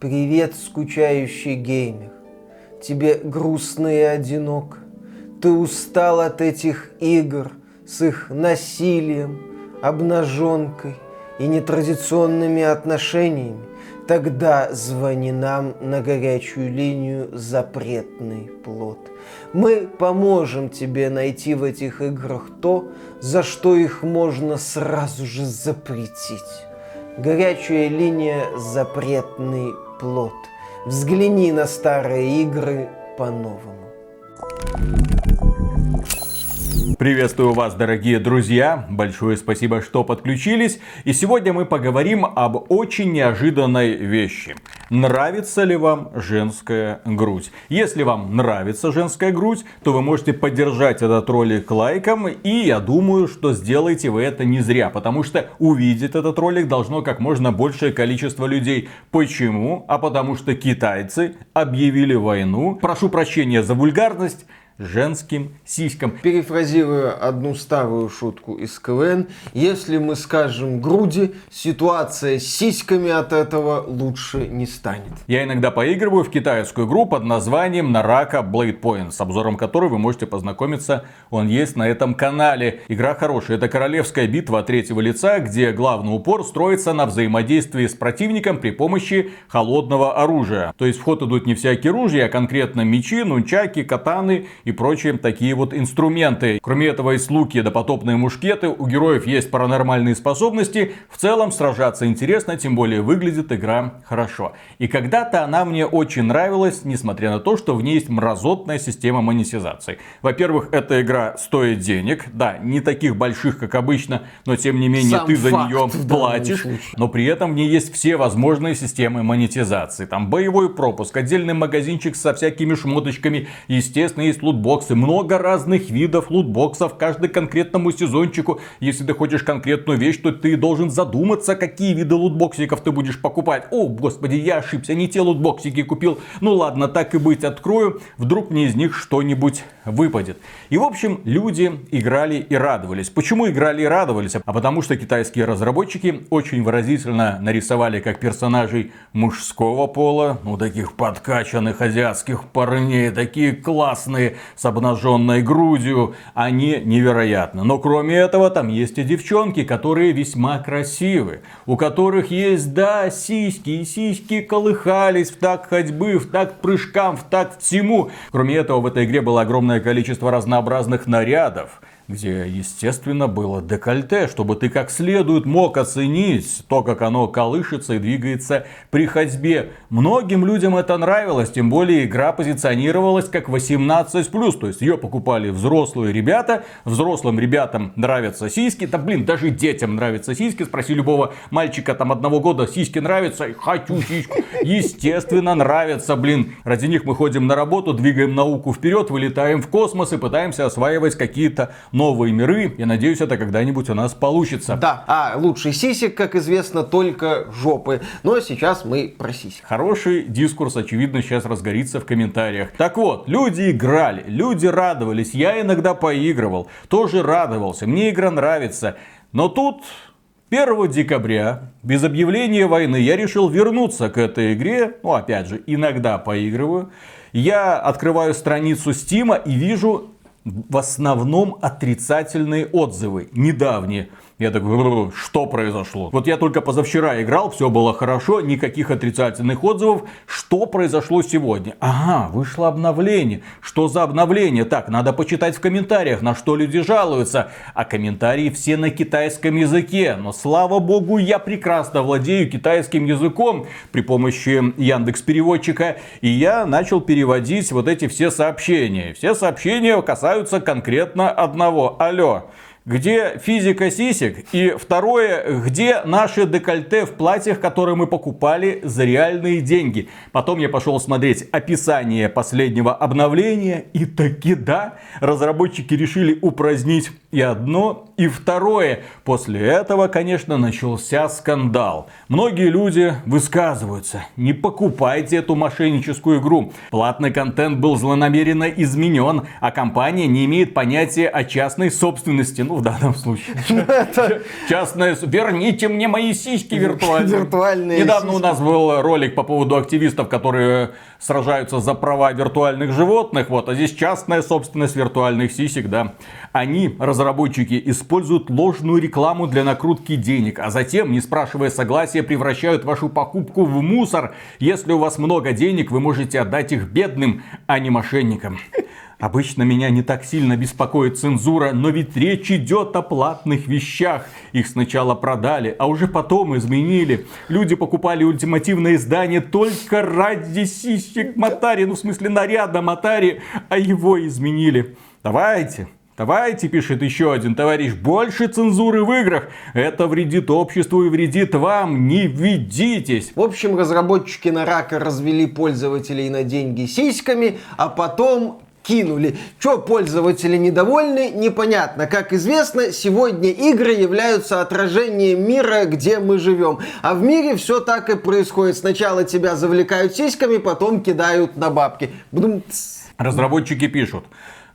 Привет, скучающий геймер. Тебе грустно и одиноко. Ты устал от этих игр с их насилием, обнаженкой и нетрадиционными отношениями. Тогда звони нам на горячую линию «Запретный плод». Мы поможем тебе найти в этих играх то, за что их можно сразу же запретить. Горячая линия «Запретный плод». Взгляни на старые игры по-новому. Приветствую вас, дорогие друзья. Большое спасибо, что подключились. И сегодня мы поговорим об очень неожиданной вещи. Нравится ли вам женская грудь? Если вам нравится женская грудь, то вы можете поддержать этот ролик лайком. И я думаю, что сделаете вы это не зря. Потому что увидеть этот ролик должно как можно большее количество людей. Почему? А потому что китайцы объявили войну. Прошу прощения за вульгарность женским сиськам. Перефразируя одну старую шутку из КВН, если мы скажем груди, ситуация с сиськами от этого лучше не станет. Я иногда поигрываю в китайскую игру под названием Нарака Blade Point, с обзором которой вы можете познакомиться, он есть на этом канале. Игра хорошая, это королевская битва третьего лица, где главный упор строится на взаимодействии с противником при помощи холодного оружия. То есть в ход идут не всякие ружья, а конкретно мечи, нунчаки, катаны и прочие такие вот инструменты. Кроме этого, есть луки, допотопные мушкеты, у героев есть паранормальные способности. В целом, сражаться интересно, тем более выглядит игра хорошо. И когда-то она мне очень нравилась, несмотря на то, что в ней есть мразотная система монетизации. Во-первых, эта игра стоит денег, да, не таких больших, как обычно, но тем не менее Сам ты за нее платишь, но при этом в ней есть все возможные системы монетизации. Там боевой пропуск, отдельный магазинчик со всякими шмоточками, естественно, есть лутбоксы, много разных видов лутбоксов, каждый конкретному сезончику. Если ты хочешь конкретную вещь, то ты должен задуматься, какие виды лутбоксиков ты будешь покупать. О, господи, я ошибся, не те лутбоксики купил. Ну ладно, так и быть, открою, вдруг мне из них что-нибудь выпадет. И в общем, люди играли и радовались. Почему играли и радовались? А потому что китайские разработчики очень выразительно нарисовали как персонажей мужского пола, ну таких подкачанных азиатских парней, такие классные, с обнаженной грудью, они невероятны. Но кроме этого, там есть и девчонки, которые весьма красивы, у которых есть, да, сиськи, и сиськи колыхались в такт ходьбы, в такт прыжкам, в такт всему. Кроме этого, в этой игре было огромное количество разнообразных нарядов где, естественно, было декольте, чтобы ты как следует мог оценить то, как оно колышется и двигается при ходьбе. Многим людям это нравилось, тем более игра позиционировалась как 18+, то есть ее покупали взрослые ребята, взрослым ребятам нравятся сиськи, да блин, даже детям нравятся сиськи, спроси любого мальчика там одного года, сиськи нравятся, хочу сиську, естественно нравятся, блин, ради них мы ходим на работу, двигаем науку вперед, вылетаем в космос и пытаемся осваивать какие-то новые миры. Я надеюсь, это когда-нибудь у нас получится. Да, а лучший сисек, как известно, только жопы. Но сейчас мы про сисек. Хороший дискурс, очевидно, сейчас разгорится в комментариях. Так вот, люди играли, люди радовались, я иногда поигрывал, тоже радовался, мне игра нравится. Но тут 1 декабря, без объявления войны, я решил вернуться к этой игре. Ну, опять же, иногда поигрываю. Я открываю страницу Стима и вижу в основном отрицательные отзывы, недавние. Я такой, «Бррр, что произошло? Вот я только позавчера играл, все было хорошо, никаких отрицательных отзывов. Что произошло сегодня? Ага, вышло обновление. Что за обновление? Так, надо почитать в комментариях, на что люди жалуются. А комментарии все на китайском языке. Но слава богу, я прекрасно владею китайским языком при помощи Яндекс переводчика. И я начал переводить вот эти все сообщения. Все сообщения касаются конкретно одного. Алло. Где физика сисек? И второе, где наши декольте в платьях, которые мы покупали за реальные деньги? Потом я пошел смотреть описание последнего обновления. И таки да, разработчики решили упразднить и одно, и второе. После этого, конечно, начался скандал. Многие люди высказываются. Не покупайте эту мошенническую игру. Платный контент был злонамеренно изменен, а компания не имеет понятия о частной собственности. Ну, в данном случае. Частная... Верните мне мои сиськи виртуальные. Недавно у нас был ролик по поводу активистов, которые сражаются за права виртуальных животных. Вот, а здесь частная собственность виртуальных сисек, да. Они, разработчики, используют ложную рекламу для накрутки денег, а затем, не спрашивая согласия, превращают вашу покупку в мусор. Если у вас много денег, вы можете отдать их бедным, а не мошенникам. Обычно меня не так сильно беспокоит цензура, но ведь речь идет о платных вещах. Их сначала продали, а уже потом изменили. Люди покупали ультимативное издание только ради сисек Матари, ну в смысле наряда Матари, а его изменили. Давайте, Давайте, пишет еще один товарищ, больше цензуры в играх. Это вредит обществу и вредит вам. Не ведитесь. В общем, разработчики на рака развели пользователей на деньги сиськами, а потом кинули. Че пользователи недовольны, непонятно. Как известно, сегодня игры являются отражением мира, где мы живем. А в мире все так и происходит. Сначала тебя завлекают сиськами, потом кидают на бабки. Разработчики пишут.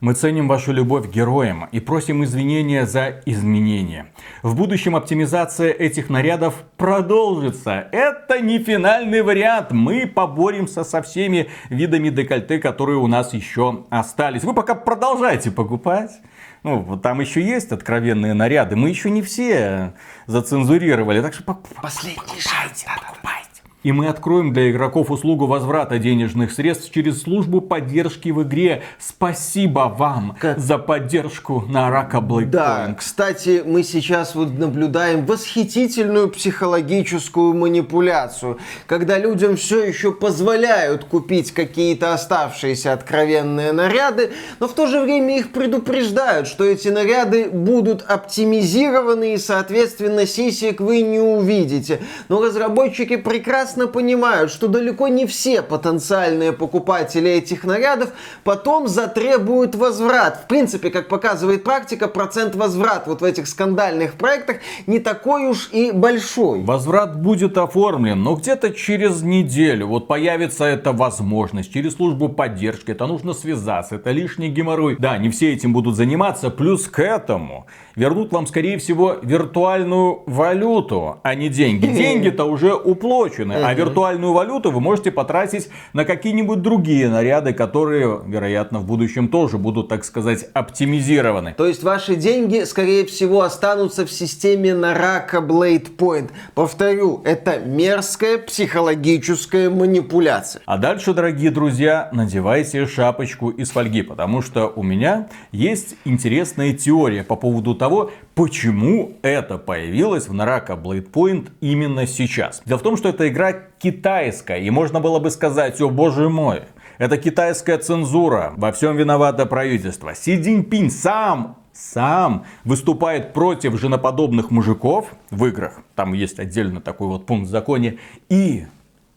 Мы ценим вашу любовь к героям и просим извинения за изменения. В будущем оптимизация этих нарядов продолжится. Это не финальный вариант. Мы поборемся со всеми видами декольте, которые у нас еще остались. Вы пока продолжайте покупать. Ну, там еще есть откровенные наряды. Мы еще не все зацензурировали. Так что покупайте. Последний шанс. Покупайте. И мы откроем для игроков услугу возврата денежных средств через службу поддержки в игре. Спасибо вам как? за поддержку на Рака Blackpoint. Да, кстати, мы сейчас вот наблюдаем восхитительную психологическую манипуляцию, когда людям все еще позволяют купить какие-то оставшиеся откровенные наряды, но в то же время их предупреждают, что эти наряды будут оптимизированы и, соответственно, сисек вы не увидите. Но разработчики прекрасно прекрасно понимают, что далеко не все потенциальные покупатели этих нарядов потом затребуют возврат. В принципе, как показывает практика, процент возврат вот в этих скандальных проектах не такой уж и большой. Возврат будет оформлен, но где-то через неделю вот появится эта возможность через службу поддержки. Это нужно связаться, это лишний геморрой. Да, не все этим будут заниматься. Плюс к этому вернут вам, скорее всего, виртуальную валюту, а не деньги. Деньги-то уже уплочены, а виртуальную валюту вы можете потратить на какие-нибудь другие наряды, которые, вероятно, в будущем тоже будут, так сказать, оптимизированы. То есть ваши деньги, скорее всего, останутся в системе Нарaka Blade Point. Повторю, это мерзкая психологическая манипуляция. А дальше, дорогие друзья, надевайте шапочку из фольги, потому что у меня есть интересная теория по поводу того, почему это появилось в Naraka Blade Point именно сейчас. Дело в том, что эта игра китайская, и можно было бы сказать, о боже мой, это китайская цензура, во всем виновато правительство. Си Цзиньпинь сам сам выступает против женоподобных мужиков в играх. Там есть отдельно такой вот пункт в законе. И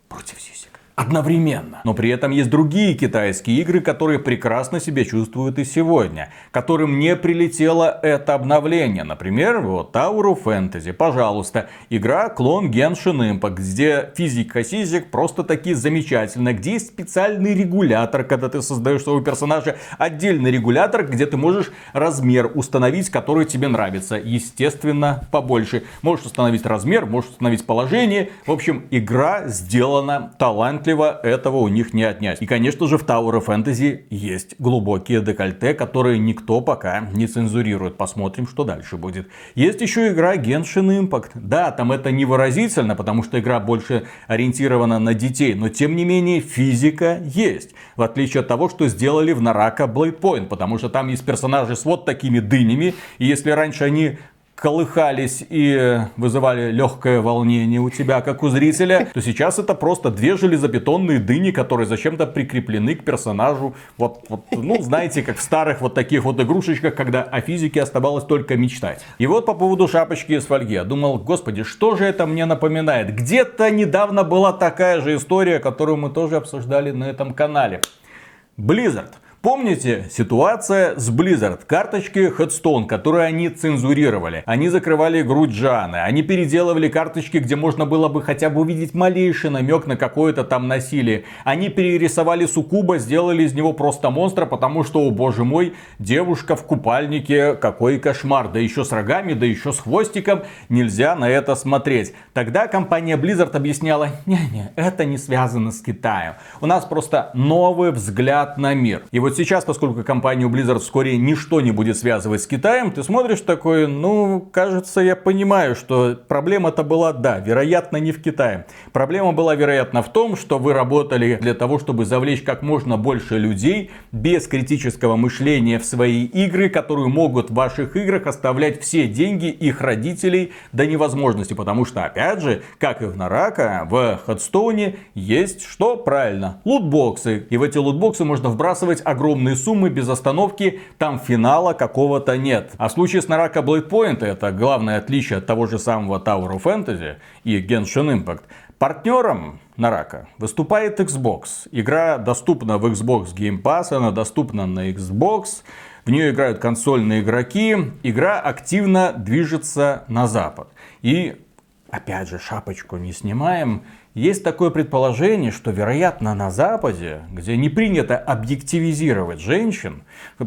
против сисек одновременно. Но при этом есть другие китайские игры, которые прекрасно себя чувствуют и сегодня, которым не прилетело это обновление. Например, вот of Fantasy, пожалуйста, игра клон Genshin Impact, где физика сизик просто таки замечательная, где есть специальный регулятор, когда ты создаешь своего персонажа, отдельный регулятор, где ты можешь размер установить, который тебе нравится. Естественно, побольше. Можешь установить размер, можешь установить положение. В общем, игра сделана талантливо талантливо, этого у них не отнять. И, конечно же, в Tower of Fantasy есть глубокие декольте, которые никто пока не цензурирует. Посмотрим, что дальше будет. Есть еще игра Genshin Impact. Да, там это не выразительно, потому что игра больше ориентирована на детей, но тем не менее физика есть. В отличие от того, что сделали в Нарака Blade Point, потому что там есть персонажи с вот такими дынями, и если раньше они колыхались и вызывали легкое волнение у тебя, как у зрителя, то сейчас это просто две железобетонные дыни, которые зачем-то прикреплены к персонажу. Вот, вот, ну, знаете, как в старых вот таких вот игрушечках, когда о физике оставалось только мечтать. И вот по поводу шапочки из фольги. Я думал, господи, что же это мне напоминает? Где-то недавно была такая же история, которую мы тоже обсуждали на этом канале. Blizzard Помните ситуация с Blizzard? Карточки Headstone, которые они цензурировали. Они закрывали грудь Джаны. Они переделывали карточки, где можно было бы хотя бы увидеть малейший намек на какое-то там насилие. Они перерисовали Сукуба, сделали из него просто монстра, потому что, о боже мой, девушка в купальнике, какой кошмар. Да еще с рогами, да еще с хвостиком. Нельзя на это смотреть. Тогда компания Blizzard объясняла, не-не, это не связано с Китаем. У нас просто новый взгляд на мир. И вот сейчас, поскольку компанию Blizzard вскоре ничто не будет связывать с Китаем, ты смотришь такой, ну, кажется, я понимаю, что проблема-то была, да, вероятно, не в Китае. Проблема была, вероятно, в том, что вы работали для того, чтобы завлечь как можно больше людей без критического мышления в свои игры, которые могут в ваших играх оставлять все деньги их родителей до невозможности. Потому что, опять же, как и в Нарака, в Ходстоуне есть что? Правильно, лутбоксы. И в эти лутбоксы можно вбрасывать огромные суммы без остановки, там финала какого-то нет. А в случае с Нарака Point, это главное отличие от того же самого Tower of Fantasy и Genshin Impact, Партнером Нарака выступает Xbox. Игра доступна в Xbox Game Pass, она доступна на Xbox. В нее играют консольные игроки. Игра активно движется на запад. И, опять же, шапочку не снимаем. Есть такое предположение, что, вероятно, на Западе, где не принято объективизировать женщин,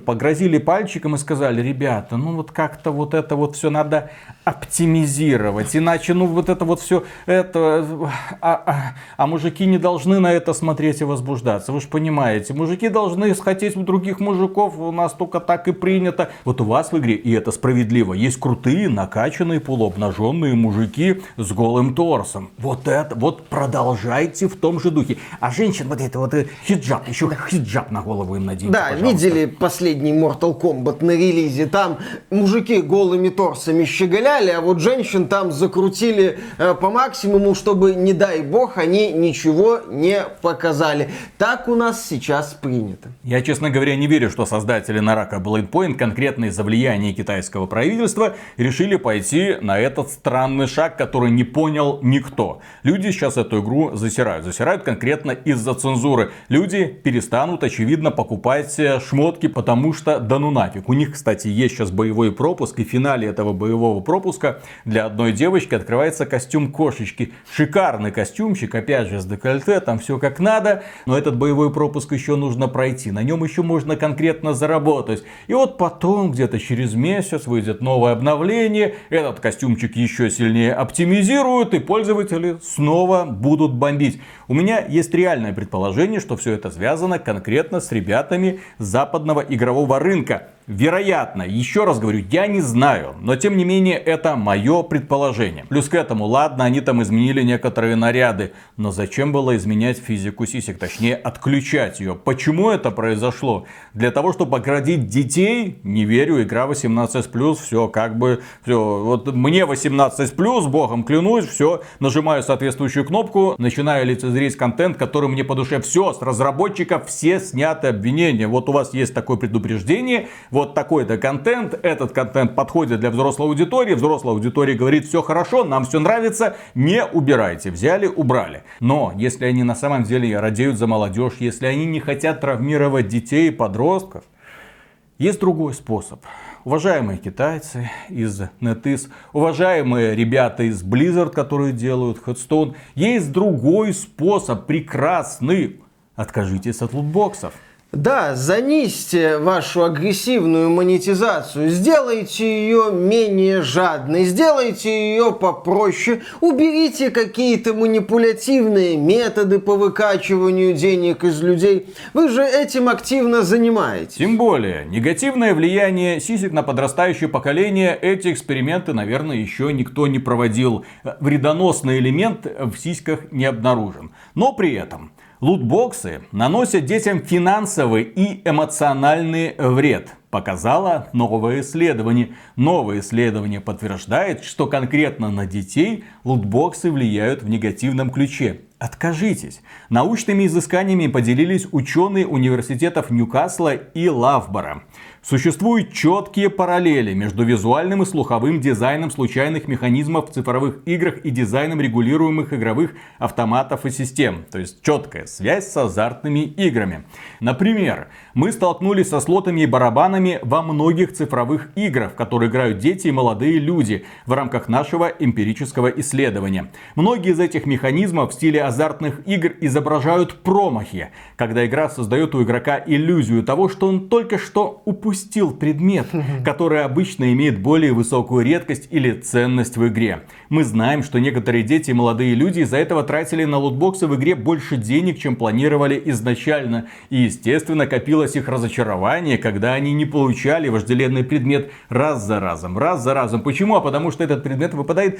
погрозили пальчиком и сказали, ребята, ну вот как-то вот это вот все надо оптимизировать, иначе ну вот это вот все это, а, а, а мужики не должны на это смотреть и возбуждаться, вы же понимаете, мужики должны хотеть у других мужиков, у нас только так и принято. Вот у вас в игре, и это справедливо, есть крутые, накачанные, полуобнаженные мужики с голым торсом. Вот это, вот продолжайте в том же духе. А женщин вот это вот э, хиджаб, еще хиджаб на голову им наденьте, Да, пожалуйста. видели последний Mortal Kombat на релизе? Там мужики голыми торсами щеголяли, а вот женщин там закрутили э, по максимуму, чтобы, не дай бог, они ничего не показали. Так у нас сейчас принято. Я, честно говоря, не верю, что создатели Нарака Point конкретно из-за влияния китайского правительства решили пойти на этот странный шаг, который не понял никто. Люди сейчас эту игру засирают. Засирают конкретно из-за цензуры. Люди перестанут, очевидно, покупать э, шмотки, потому что да ну нафиг. У них, кстати, есть сейчас боевой пропуск, и в финале этого боевого пропуска для одной девочки открывается костюм кошечки. Шикарный костюмчик, опять же, с декольте, там все как надо, но этот боевой пропуск еще нужно пройти. На нем еще можно конкретно заработать. И вот потом, где-то через месяц, выйдет новое обновление, этот костюмчик еще сильнее оптимизируют, и пользователи снова будут бомбить. У меня есть реальное предположение, что все это связано конкретно с ребятами западного игрового рынка. Вероятно, еще раз говорю, я не знаю, но тем не менее это мое предположение. Плюс к этому, ладно, они там изменили некоторые наряды, но зачем было изменять физику сисек, точнее отключать ее? Почему это произошло? Для того, чтобы оградить детей? Не верю, игра 18+, все как бы, все, вот мне 18+, богом клянусь, все, нажимаю соответствующую кнопку, начинаю лицезреть контент, который мне по душе. Все, с разработчиков все сняты обвинения. Вот у вас есть такое предупреждение, вот такой-то контент, этот контент подходит для взрослой аудитории, взрослая аудитория говорит, все хорошо, нам все нравится, не убирайте. Взяли, убрали. Но если они на самом деле радеют за молодежь, если они не хотят травмировать детей и подростков, есть другой способ. Уважаемые китайцы из NetEase, уважаемые ребята из Blizzard, которые делают Headstone, есть другой способ, прекрасный. Откажитесь от лутбоксов. Да, занизьте вашу агрессивную монетизацию, сделайте ее менее жадной, сделайте ее попроще, уберите какие-то манипулятивные методы по выкачиванию денег из людей. Вы же этим активно занимаетесь. Тем более, негативное влияние сисек на подрастающее поколение, эти эксперименты, наверное, еще никто не проводил. Вредоносный элемент в сиськах не обнаружен. Но при этом Лутбоксы наносят детям финансовый и эмоциональный вред, показало новое исследование. Новое исследование подтверждает, что конкретно на детей лутбоксы влияют в негативном ключе. Откажитесь. Научными изысканиями поделились ученые университетов Ньюкасла и Лавбора. Существуют четкие параллели между визуальным и слуховым дизайном случайных механизмов в цифровых играх и дизайном регулируемых игровых автоматов и систем. То есть четкая связь с азартными играми. Например, мы столкнулись со слотами и барабанами во многих цифровых играх, в которые играют дети и молодые люди в рамках нашего эмпирического исследования. Многие из этих механизмов в стиле азартных игр изображают промахи, когда игра создает у игрока иллюзию того, что он только что упустил предмет, который обычно имеет более высокую редкость или ценность в игре. Мы знаем, что некоторые дети и молодые люди из-за этого тратили на лутбоксы в игре больше денег, чем планировали изначально. И естественно копилось их разочарование, когда они не получали вожделенный предмет раз за разом, раз за разом. Почему? А потому что этот предмет выпадает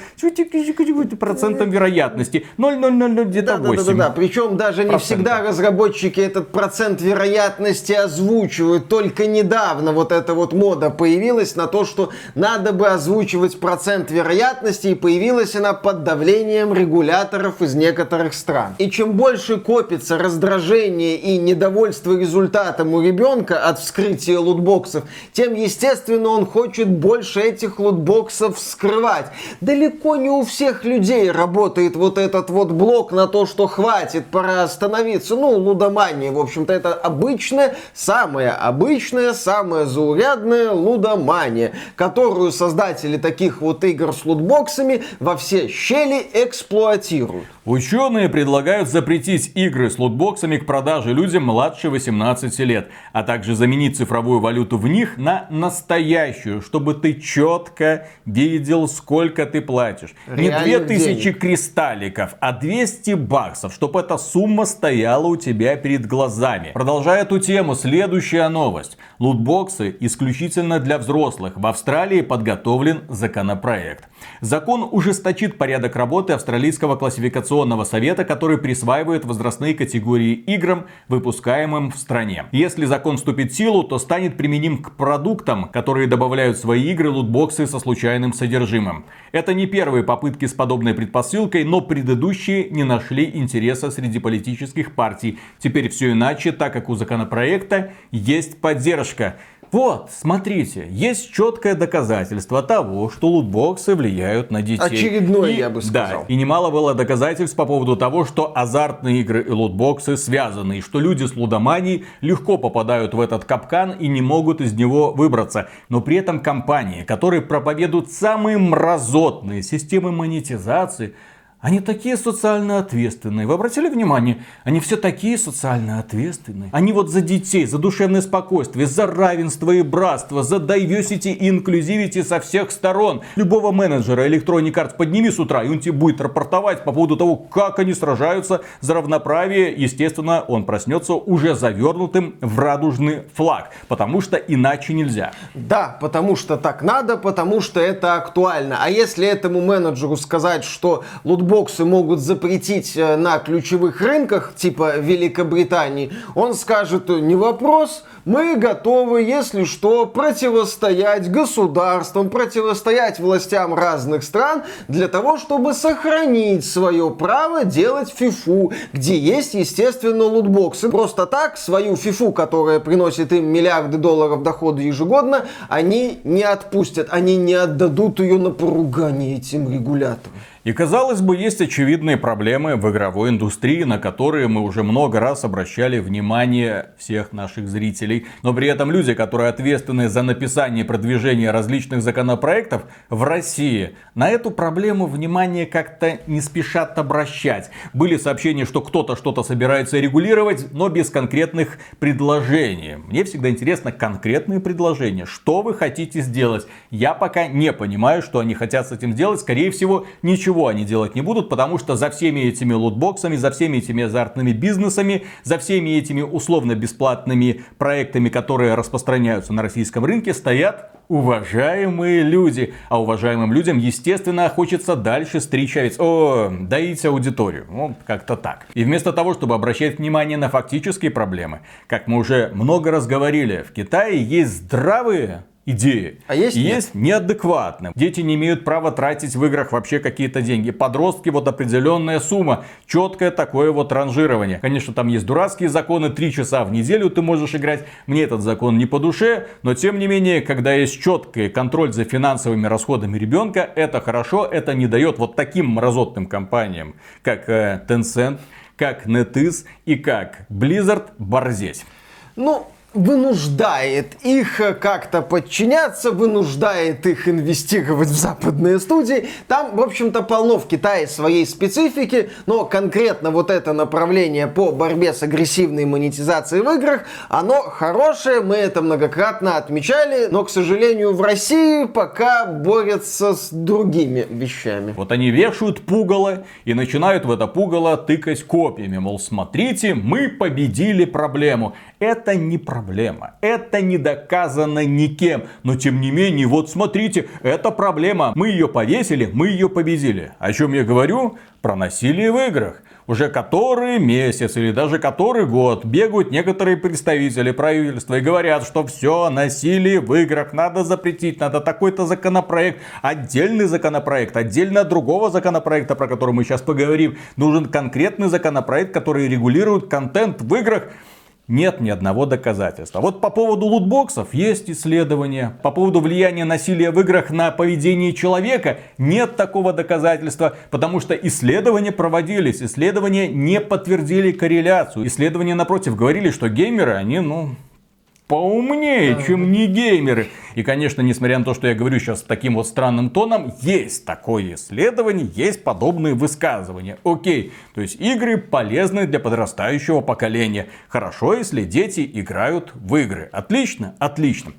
процентом вероятности. 0,000 где-то да, 8. Да, да, да, да. Причем даже не всегда разработчики этот процент вероятности озвучивают. Только недавно вот эта вот мода появилась на то, что надо бы озвучивать процент вероятности, и появилась она под давлением регуляторов из некоторых стран. И чем больше копится раздражение и недовольство результатом у ребенка от вскрытия лутбоксов, тем, естественно, он хочет больше этих лутбоксов скрывать. Далеко не у всех людей работает вот этот вот блок на то, что хватит, пора остановиться. Ну, лудомания, в общем-то, это обычная, самая обычная, самая заурядная лудомания, которую создатели таких вот игр с лутбоксами во все щели эксплуатируют. Ученые предлагают запретить игры с лутбоксами к продаже людям младше 18 лет, а также заменить цифровую валюту в них на настоящую, чтобы ты четко видел, сколько ты платишь. Реальных Не 2000 денег. кристалликов, а 200 баксов, чтобы эта сумма стояла у тебя перед глазами. Продолжая эту тему, следующая новость. Лутбоксы исключительно для взрослых. В Австралии подготовлен законопроект. Закон ужесточит порядок работы австралийского классификационного совета, который присваивает возрастные категории играм, выпускаемым в стране. Если закон вступит в силу, то станет применим к продуктам, которые добавляют в свои игры лутбоксы со случайным содержимым. Это не первые попытки с подобной предпосылкой, но предыдущие не нашли интереса среди политических партий. Теперь все иначе, так как у законопроекта есть поддержка. Вот, смотрите, есть четкое доказательство того, что лутбоксы влияют на детей. Очередное, и, я бы сказал. Да, и немало было доказательств по поводу того, что азартные игры и лутбоксы связаны, и что люди с лудоманией легко попадают в этот капкан и не могут из него выбраться. Но при этом компании, которые проповедуют самые мразотные системы монетизации, они такие социально ответственные. Вы обратили внимание? Они все такие социально ответственные. Они вот за детей, за душевное спокойствие, за равенство и братство, за diversity и inclusivity со всех сторон. Любого менеджера Electronic Arts подними с утра, и он тебе будет рапортовать по поводу того, как они сражаются за равноправие. Естественно, он проснется уже завернутым в радужный флаг. Потому что иначе нельзя. Да, потому что так надо, потому что это актуально. А если этому менеджеру сказать, что лутбол боксы могут запретить э, на ключевых рынках, типа Великобритании, он скажет, не вопрос, мы готовы, если что, противостоять государствам, противостоять властям разных стран для того, чтобы сохранить свое право делать фифу, где есть, естественно, лутбоксы. Просто так свою фифу, которая приносит им миллиарды долларов дохода ежегодно, они не отпустят, они не отдадут ее на поругание этим регуляторам. И казалось бы, есть очевидные проблемы в игровой индустрии, на которые мы уже много раз обращали внимание всех наших зрителей. Но при этом люди, которые ответственны за написание и продвижение различных законопроектов в России, на эту проблему внимание как-то не спешат обращать. Были сообщения, что кто-то что-то собирается регулировать, но без конкретных предложений. Мне всегда интересно конкретные предложения. Что вы хотите сделать? Я пока не понимаю, что они хотят с этим сделать. Скорее всего, ничего ничего они делать не будут, потому что за всеми этими лутбоксами, за всеми этими азартными бизнесами, за всеми этими условно-бесплатными проектами, которые распространяются на российском рынке, стоят уважаемые люди. А уважаемым людям, естественно, хочется дальше стричь овец. О, доить аудиторию. Вот как-то так. И вместо того, чтобы обращать внимание на фактические проблемы, как мы уже много раз говорили, в Китае есть здравые идеи. А есть нет? есть неадекватным. Дети не имеют права тратить в играх вообще какие-то деньги. Подростки вот определенная сумма. Четкое такое вот ранжирование. Конечно, там есть дурацкие законы. Три часа в неделю ты можешь играть. Мне этот закон не по душе. Но тем не менее, когда есть четкий контроль за финансовыми расходами ребенка, это хорошо. Это не дает вот таким мразотным компаниям, как э, Tencent, как NetEase и как Blizzard борзеть. Ну, вынуждает их э, как-то подчиняться, вынуждает их инвестировать в западные студии. Там, в общем-то, полно в Китае своей специфики, но конкретно вот это направление по борьбе с агрессивной монетизацией в играх, оно хорошее, мы это многократно отмечали, но, к сожалению, в России пока борются с другими вещами. Вот они вешают пугало и начинают в это пугало тыкать копьями. Мол, смотрите, мы победили проблему. Это не проблема. Это не доказано никем. Но тем не менее, вот смотрите, это проблема. Мы ее повесили, мы ее победили. О чем я говорю? Про насилие в играх. Уже который месяц или даже который год бегают некоторые представители правительства и говорят, что все, насилие в играх надо запретить, надо такой-то законопроект, отдельный законопроект, отдельно от другого законопроекта, про который мы сейчас поговорим. Нужен конкретный законопроект, который регулирует контент в играх нет ни одного доказательства. Вот по поводу лутбоксов есть исследования. По поводу влияния насилия в играх на поведение человека нет такого доказательства, потому что исследования проводились. Исследования не подтвердили корреляцию. Исследования, напротив, говорили, что геймеры, они, ну, поумнее, чем не геймеры. И, конечно, несмотря на то, что я говорю сейчас таким вот странным тоном, есть такое исследование, есть подобные высказывания. Окей, то есть игры полезны для подрастающего поколения. Хорошо, если дети играют в игры. Отлично, отлично.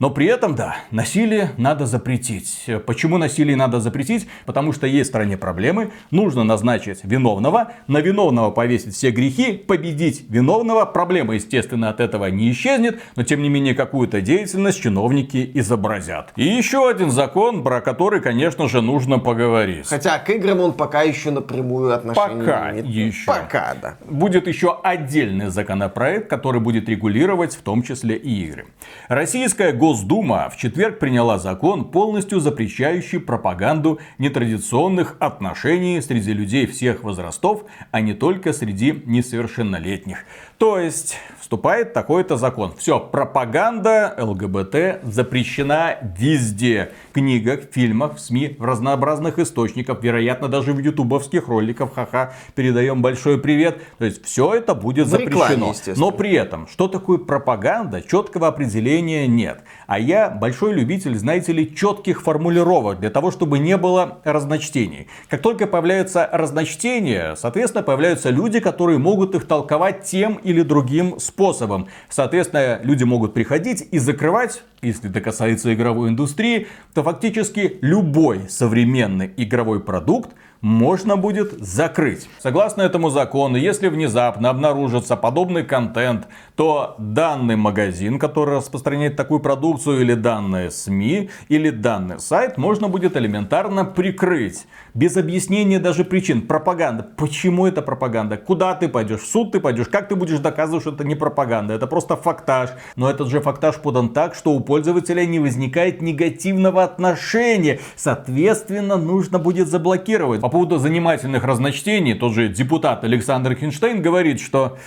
Но при этом, да, насилие надо запретить. Почему насилие надо запретить? Потому что есть в стране проблемы. Нужно назначить виновного, на виновного повесить все грехи, победить виновного. Проблема, естественно, от этого не исчезнет, но тем не менее какую-то деятельность чиновники изобразят. И еще один закон, про который, конечно же, нужно поговорить. Хотя к играм он пока еще напрямую отношения Пока не имеет. еще. Пока, да. Будет еще отдельный законопроект, который будет регулировать в том числе и игры. Российская Госдума в четверг приняла закон, полностью запрещающий пропаганду нетрадиционных отношений среди людей всех возрастов, а не только среди несовершеннолетних. То есть, вступает такой-то закон. Все, пропаганда ЛГБТ запрещена везде. В книгах, фильмах, в СМИ, в разнообразных источниках, вероятно, даже в ютубовских роликах. Ха-ха, передаем большой привет. То есть, все это будет В рекламе, запрещено. естественно. Но при этом, что такое пропаганда, четкого определения нет. А я большой любитель, знаете ли, четких формулировок, для того, чтобы не было разночтений. Как только появляются разночтения, соответственно, появляются люди, которые могут их толковать тем или другим способом. Соответственно, люди могут приходить и закрывать, если это касается игровой индустрии, то фактически любой современный игровой продукт можно будет закрыть. Согласно этому закону, если внезапно обнаружится подобный контент, то данный магазин, который распространяет такую продукцию, или данные СМИ, или данный сайт, можно будет элементарно прикрыть. Без объяснения даже причин. Пропаганда. Почему это пропаганда? Куда ты пойдешь? В суд ты пойдешь? Как ты будешь доказывать, что это не пропаганда? Это просто фактаж. Но этот же фактаж подан так, что у пользователя не возникает негативного отношения. Соответственно, нужно будет заблокировать. По поводу занимательных разночтений, тот же депутат Александр Хинштейн говорит, что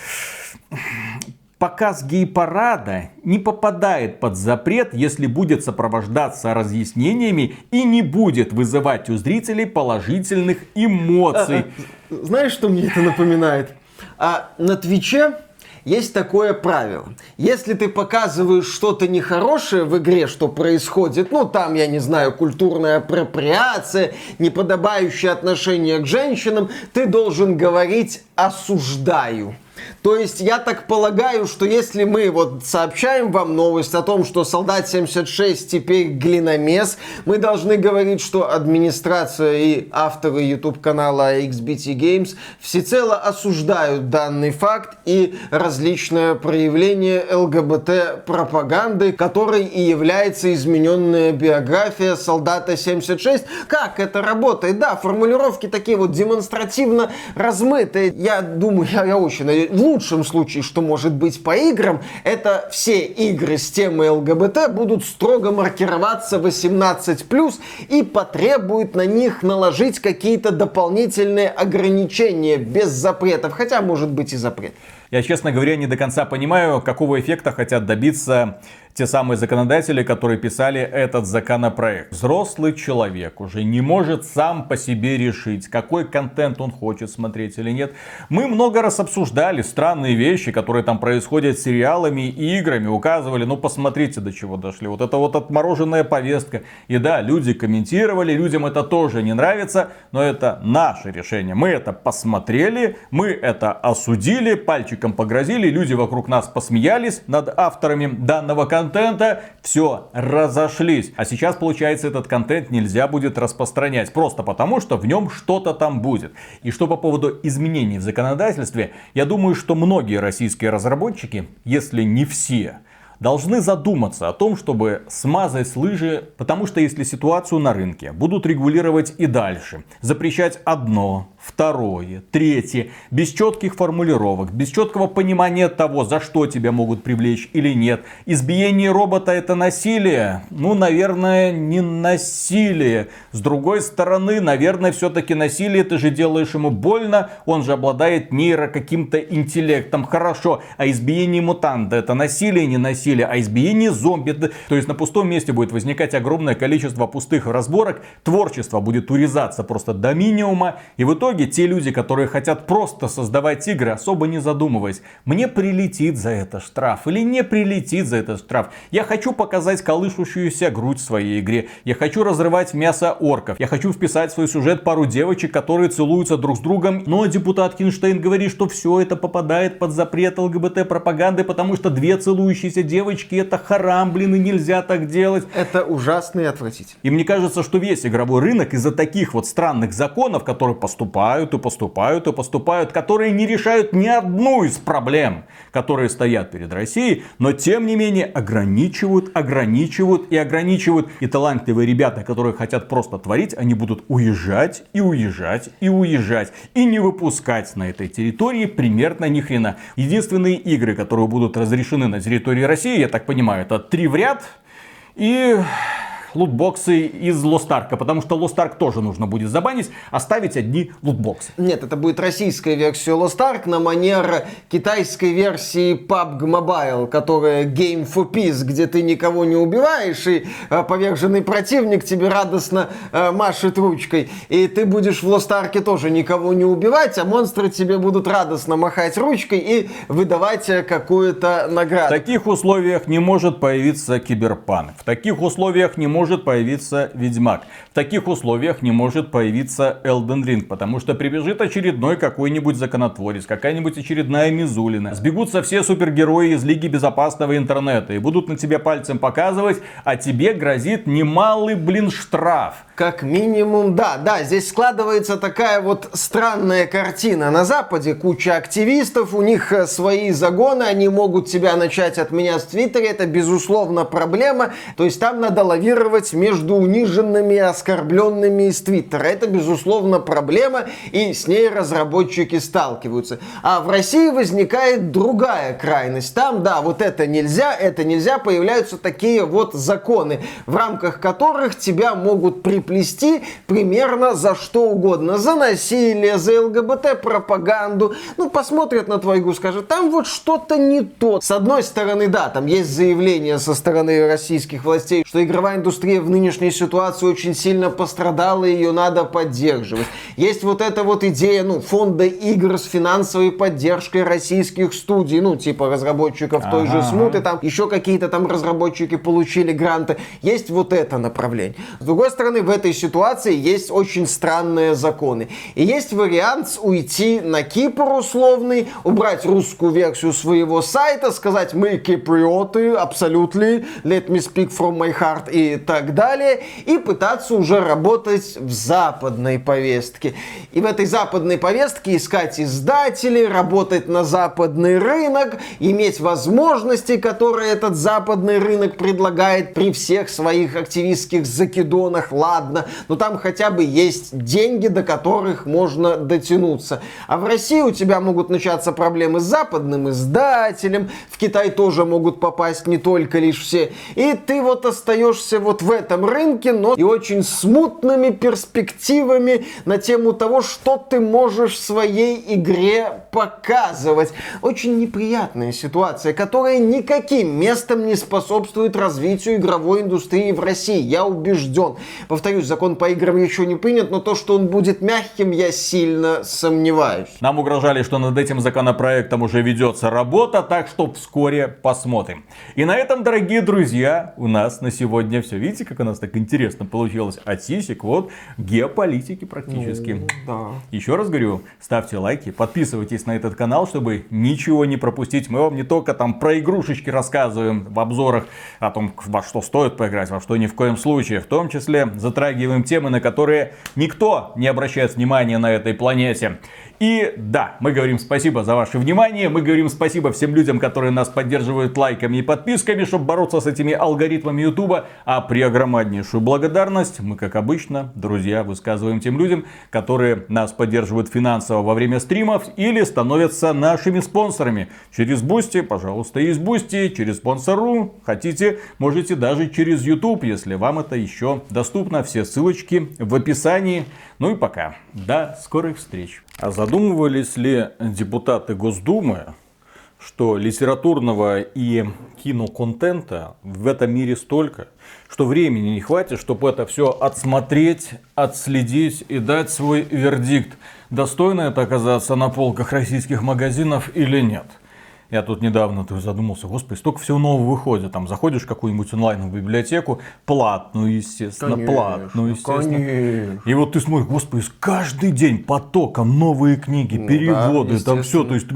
показ гей-парада не попадает под запрет, если будет сопровождаться разъяснениями и не будет вызывать у зрителей положительных эмоций. Знаешь, что мне это напоминает? А на Твиче есть такое правило. Если ты показываешь что-то нехорошее в игре, что происходит, ну там, я не знаю, культурная апроприация, неподобающее отношение к женщинам, ты должен говорить «осуждаю». То есть я так полагаю, что если мы вот сообщаем вам новость о том, что солдат 76 теперь глиномес, мы должны говорить, что администрация и авторы YouTube канала XBT Games всецело осуждают данный факт и различное проявление ЛГБТ пропаганды, которой и является измененная биография солдата 76. Как это работает? Да, формулировки такие вот демонстративно размытые. я думаю, я, я очень надеюсь, в лучшем случае, что может быть по играм, это все игры с темой ЛГБТ будут строго маркироваться 18+, и потребуют на них наложить какие-то дополнительные ограничения без запретов, хотя может быть и запрет. Я, честно говоря, не до конца понимаю, какого эффекта хотят добиться те самые законодатели, которые писали этот законопроект. Взрослый человек уже не может сам по себе решить, какой контент он хочет смотреть или нет. Мы много раз обсуждали странные вещи, которые там происходят с сериалами и играми, указывали, ну посмотрите до чего дошли. Вот это вот отмороженная повестка. И да, люди комментировали, людям это тоже не нравится, но это наше решение. Мы это посмотрели, мы это осудили, пальчиком погрозили, люди вокруг нас посмеялись над авторами данного контента контента, все, разошлись. А сейчас, получается, этот контент нельзя будет распространять. Просто потому, что в нем что-то там будет. И что по поводу изменений в законодательстве, я думаю, что многие российские разработчики, если не все, должны задуматься о том, чтобы смазать лыжи, потому что если ситуацию на рынке будут регулировать и дальше, запрещать одно, второе, третье, без четких формулировок, без четкого понимания того, за что тебя могут привлечь или нет. Избиение робота это насилие? Ну, наверное, не насилие. С другой стороны, наверное, все-таки насилие, ты же делаешь ему больно, он же обладает нейро каким-то интеллектом. Хорошо, а избиение мутанта это насилие, не насилие, а избиение зомби. То есть на пустом месте будет возникать огромное количество пустых разборок, творчество будет урезаться просто до минимума, и в итоге итоге те люди, которые хотят просто создавать игры, особо не задумываясь, мне прилетит за это штраф или не прилетит за это штраф. Я хочу показать колышущуюся грудь в своей игре. Я хочу разрывать мясо орков. Я хочу вписать в свой сюжет пару девочек, которые целуются друг с другом. Но депутат Кинштейн говорит, что все это попадает под запрет ЛГБТ пропаганды, потому что две целующиеся девочки это харам, блин, и нельзя так делать. Это ужасно и отвратительно. И мне кажется, что весь игровой рынок из-за таких вот странных законов, которые поступают поступают и поступают и поступают, которые не решают ни одну из проблем, которые стоят перед Россией, но тем не менее ограничивают, ограничивают и ограничивают. И талантливые ребята, которые хотят просто творить, они будут уезжать и уезжать и уезжать и не выпускать на этой территории примерно ни хрена. Единственные игры, которые будут разрешены на территории России, я так понимаю, это три в ряд и лутбоксы из Лостарка, потому что Лостарк тоже нужно будет забанить, оставить одни лутбоксы. Нет, это будет российская версия Лостарк на манер китайской версии PUBG Mobile, которая Game for Peace, где ты никого не убиваешь, и э, поверженный противник тебе радостно э, машет ручкой. И ты будешь в Лостарке тоже никого не убивать, а монстры тебе будут радостно махать ручкой и выдавать э, какую-то награду. В таких условиях не может появиться киберпанк. В таких условиях не может появиться Ведьмак. В таких условиях не может появиться Elden Ring, потому что прибежит очередной какой-нибудь законотворец, какая-нибудь очередная Мизулина. Сбегутся все супергерои из Лиги Безопасного Интернета и будут на тебя пальцем показывать, а тебе грозит немалый, блин, штраф. Как минимум, да, да, здесь складывается такая вот странная картина. На Западе куча активистов, у них э, свои загоны, они могут тебя начать отменять в Твиттере, это безусловно проблема. То есть там надо лавировать между униженными и оскорбленными из Твиттера. Это безусловно проблема, и с ней разработчики сталкиваются. А в России возникает другая крайность. Там, да, вот это нельзя, это нельзя, появляются такие вот законы, в рамках которых тебя могут при плести примерно за что угодно. За насилие, за ЛГБТ-пропаганду. Ну, посмотрят на твою игру, скажут, там вот что-то не то. С одной стороны, да, там есть заявление со стороны российских властей, что игровая индустрия в нынешней ситуации очень сильно пострадала, и ее надо поддерживать. Есть вот эта вот идея, ну, фонда игр с финансовой поддержкой российских студий, ну, типа разработчиков ага. той же Смуты, там еще какие-то там разработчики получили гранты. Есть вот это направление. С другой стороны, в этой ситуации есть очень странные законы. И есть вариант уйти на Кипр условный, убрать русскую версию своего сайта, сказать, мы киприоты, абсолютно, let me speak from my heart, и так далее, и пытаться уже работать в западной повестке. И в этой западной повестке искать издателей, работать на западный рынок, иметь возможности, которые этот западный рынок предлагает при всех своих активистских закидонах, ладно, но там хотя бы есть деньги, до которых можно дотянуться. А в России у тебя могут начаться проблемы с западным издателем, в Китай тоже могут попасть не только лишь все. И ты вот остаешься вот в этом рынке, но и очень смутными перспективами на тему того, что ты можешь в своей игре показывать. Очень неприятная ситуация, которая никаким местом не способствует развитию игровой индустрии в России. Я убежден. Повторюсь, закон по играм еще не принят, но то, что он будет мягким, я сильно сомневаюсь. Нам угрожали, что над этим законопроектом уже ведется работа, так что вскоре посмотрим. И на этом, дорогие друзья, у нас на сегодня все. Видите, как у нас так интересно получилось от сисек, вот, геополитики практически. Ну, да. Еще раз говорю, ставьте лайки, подписывайтесь на этот канал, чтобы ничего не пропустить. Мы вам не только там про игрушечки рассказываем в обзорах о том, во что стоит поиграть, во что ни в коем случае. В том числе затрагиваем темы, на которые никто не обращает внимания на этой планете. И да, мы говорим спасибо за ваше внимание, мы говорим спасибо всем людям, которые нас поддерживают лайками и подписками, чтобы бороться с этими алгоритмами Ютуба, а при огромнейшую благодарность мы, как обычно, друзья, высказываем тем людям, которые нас поддерживают финансово во время стримов или становятся нашими спонсорами. Через Boosty, пожалуйста, из Boosty, через спонсору, хотите, можете даже через YouTube, если вам это еще доступно. Все ссылочки в описании. Ну и пока. До скорых встреч. А задумывались ли депутаты Госдумы, что литературного и киноконтента в этом мире столько, что времени не хватит, чтобы это все отсмотреть, отследить и дать свой вердикт, достойно это оказаться на полках российских магазинов или нет – я тут недавно задумался, господи, столько всего нового выходит. Там заходишь в какую-нибудь онлайновую библиотеку, платную, естественно, конечно, платную, естественно. Конечно. И вот ты смотришь, господи, каждый день потоком новые книги, ну, переводы, да, там все, то есть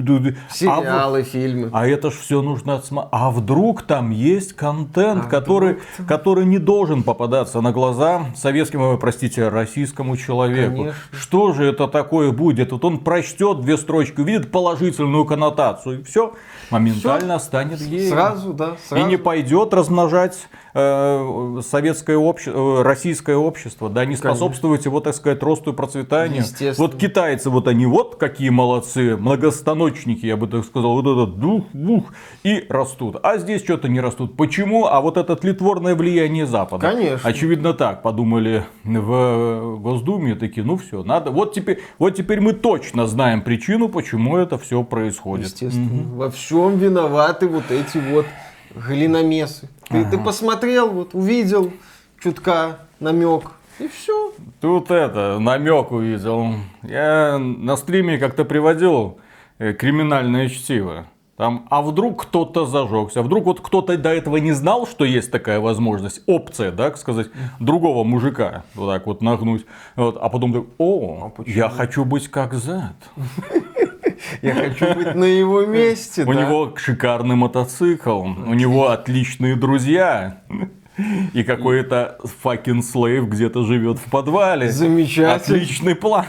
сериалы, а, фильмы. А это ж все нужно отсмотреть. А вдруг там есть контент, а который, который не должен попадаться на глаза советскому, простите, российскому человеку. Конечно. Что же это такое будет? Вот он прочтет две строчки, увидит положительную коннотацию, и все моментально Все. станет геем. Сразу, да. Сразу. И не пойдет размножать э, советское общество, э, российское общество, да, не способствовать его, так сказать, росту и процветанию. Вот китайцы, вот они вот какие молодцы, многостаночники, я бы так сказал, вот этот дух, бух, и растут. А здесь что-то не растут. Почему? А вот это тлетворное влияние Запада. Конечно. Очевидно так, подумали в Госдуме, такие, ну все, надо. Вот теперь, вот теперь мы точно знаем причину, почему это все происходит. Естественно. Угу. Во всем виноваты вот эти вот глиномесы. Ты, ага. ты посмотрел, вот увидел чутка намек, и все. Тут это, намек увидел. Я на стриме как-то приводил э, криминальное чтиво. Там, а вдруг кто-то зажегся, а вдруг вот кто-то до этого не знал, что есть такая возможность, опция, да, сказать, другого мужика вот так вот нагнуть, вот, а потом, о, а я хочу быть как Зет. Я хочу быть на его месте. У него шикарный мотоцикл, у него отличные друзья. И какой-то fucking слейв где-то живет в подвале. Замечательно. Отличный план.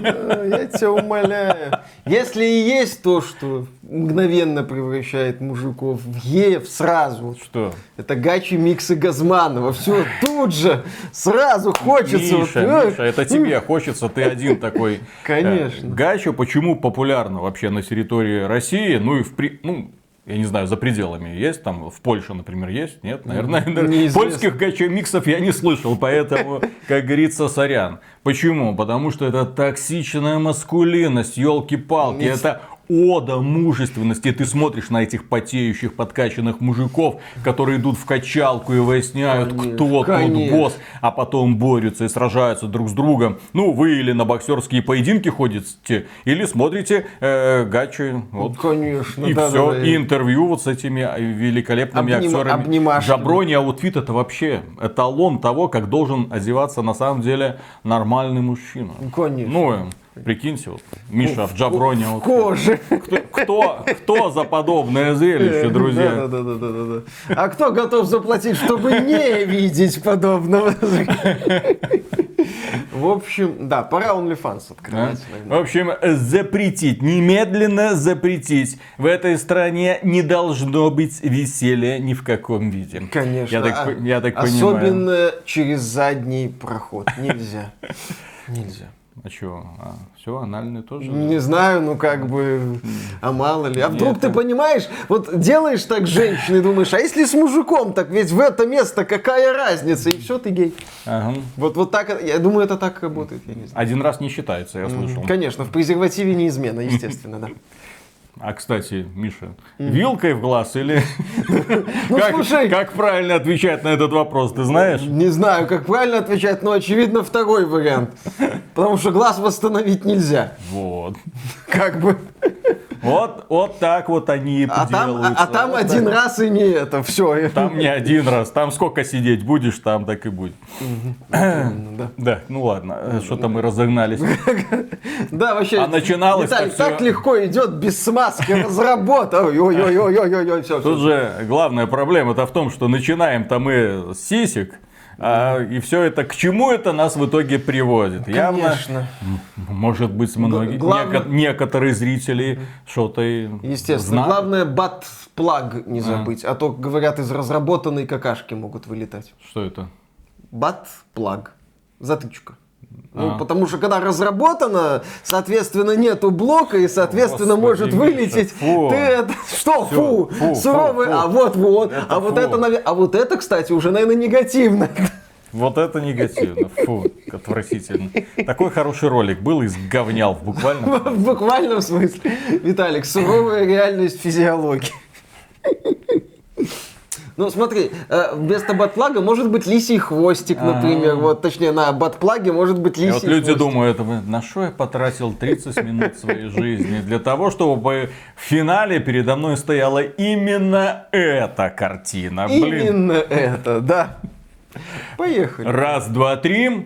Я тебя умоляю. Если и есть то, что мгновенно превращает мужиков в геев сразу. Что? Это гачи миксы Газманова. Все тут же, сразу хочется. Миша, вот, Миша, это тебе хочется, ты один такой. Конечно. Гачо почему популярно вообще на территории России? Ну и в при... ну, я не знаю, за пределами есть, там в Польше, например, есть, нет, наверное, Неизвестно. польских гачо-миксов я не слышал, поэтому, как говорится, сорян. Почему? Потому что это токсичная маскулинность, елки-палки, это ода мужественности. Ты смотришь на этих потеющих, подкачанных мужиков, которые идут в качалку и выясняют, конечно, кто тут босс, а потом борются и сражаются друг с другом. Ну, вы или на боксерские поединки ходите, или смотрите э, гачи. Вот. конечно. И да, все, да, и интервью вот с этими великолепными Обним, актерами. Обнимашки. Jabroni outfit это вообще эталон того, как должен одеваться на самом деле нормальный мужчина. Конечно. Ну, Прикиньте, вот, Миша в Джаброне. В вот. коже. Кто, кто, кто за подобное зрелище, друзья? Да, да, да, да, да, да. А кто готов заплатить, чтобы не видеть подобного? В общем, да, пора OnlyFans Да? открывать. В наверное. общем, запретить, немедленно запретить. В этой стране не должно быть веселья ни в каком виде. Конечно. Я так, а- я так понимаю. Особенно через задний проход. Нельзя. Нельзя. А что? все, анальный тоже? Не знаю, ну как бы, а мало ли. А вдруг Нет, ты понимаешь, вот делаешь так с женщиной, думаешь, а если с мужиком, так ведь в это место какая разница, и все, ты гей. Ага. Вот, вот так, я думаю, это так работает, я не знаю. Один раз не считается, я слышал. Конечно, в презервативе не измена, естественно, да. А, кстати, Миша, вилкой в глаз или... Ну, как, слушай. как правильно отвечать на этот вопрос, ты знаешь? Не знаю, как правильно отвечать, но очевидно второй вариант. Потому что глаз восстановить нельзя. Вот. Как бы. Вот, вот так вот они и А там, а, а там Вот один так. раз и не это. Все. Там не один раз, там сколько сидеть будешь, там так и будет. Да. Да, ну ладно, что-то мы разогнались. Да, вообще. А начиналось Виталий, так так легко идет без смазки, разработал. Ой-ой-ой-ой-ой, все. Тут же главная проблема-то в том, что начинаем-то мы с сисек, а, и все это, к чему это нас в итоге приводит? Явно, Конечно. может быть, многие, главное- неко- некоторые зрители что-то и Естественно. знают. Главное, бат-плаг не забыть. А то, говорят, из разработанной какашки могут вылетать. Что это? Бат-плаг. Затычка. Ну, А. потому что когда разработано, соответственно, нету блока, и, соответственно, Господи, может вылететь. фу. Ты это, что, фу, фу, суровый, фу, фу. а вот вот, Это а вот фу. это, а вот это, кстати, уже, наверное, негативно. Вот это негативно. Фу, отвратительно. Такой хороший ролик был из говнял буквально. В буквальном смысле. Виталик, суровая реальность физиологии. Ну, смотри, э, вместо батплага может быть лисий хвостик, например. Вот, точнее, на батплаге может быть лисий вот люди хвостик. думают, «Вы- на что я потратил 30 минут своей жизни? Для того, чтобы в финале передо мной стояла именно эта картина. Именно это, да. Поехали. Раз, два, три.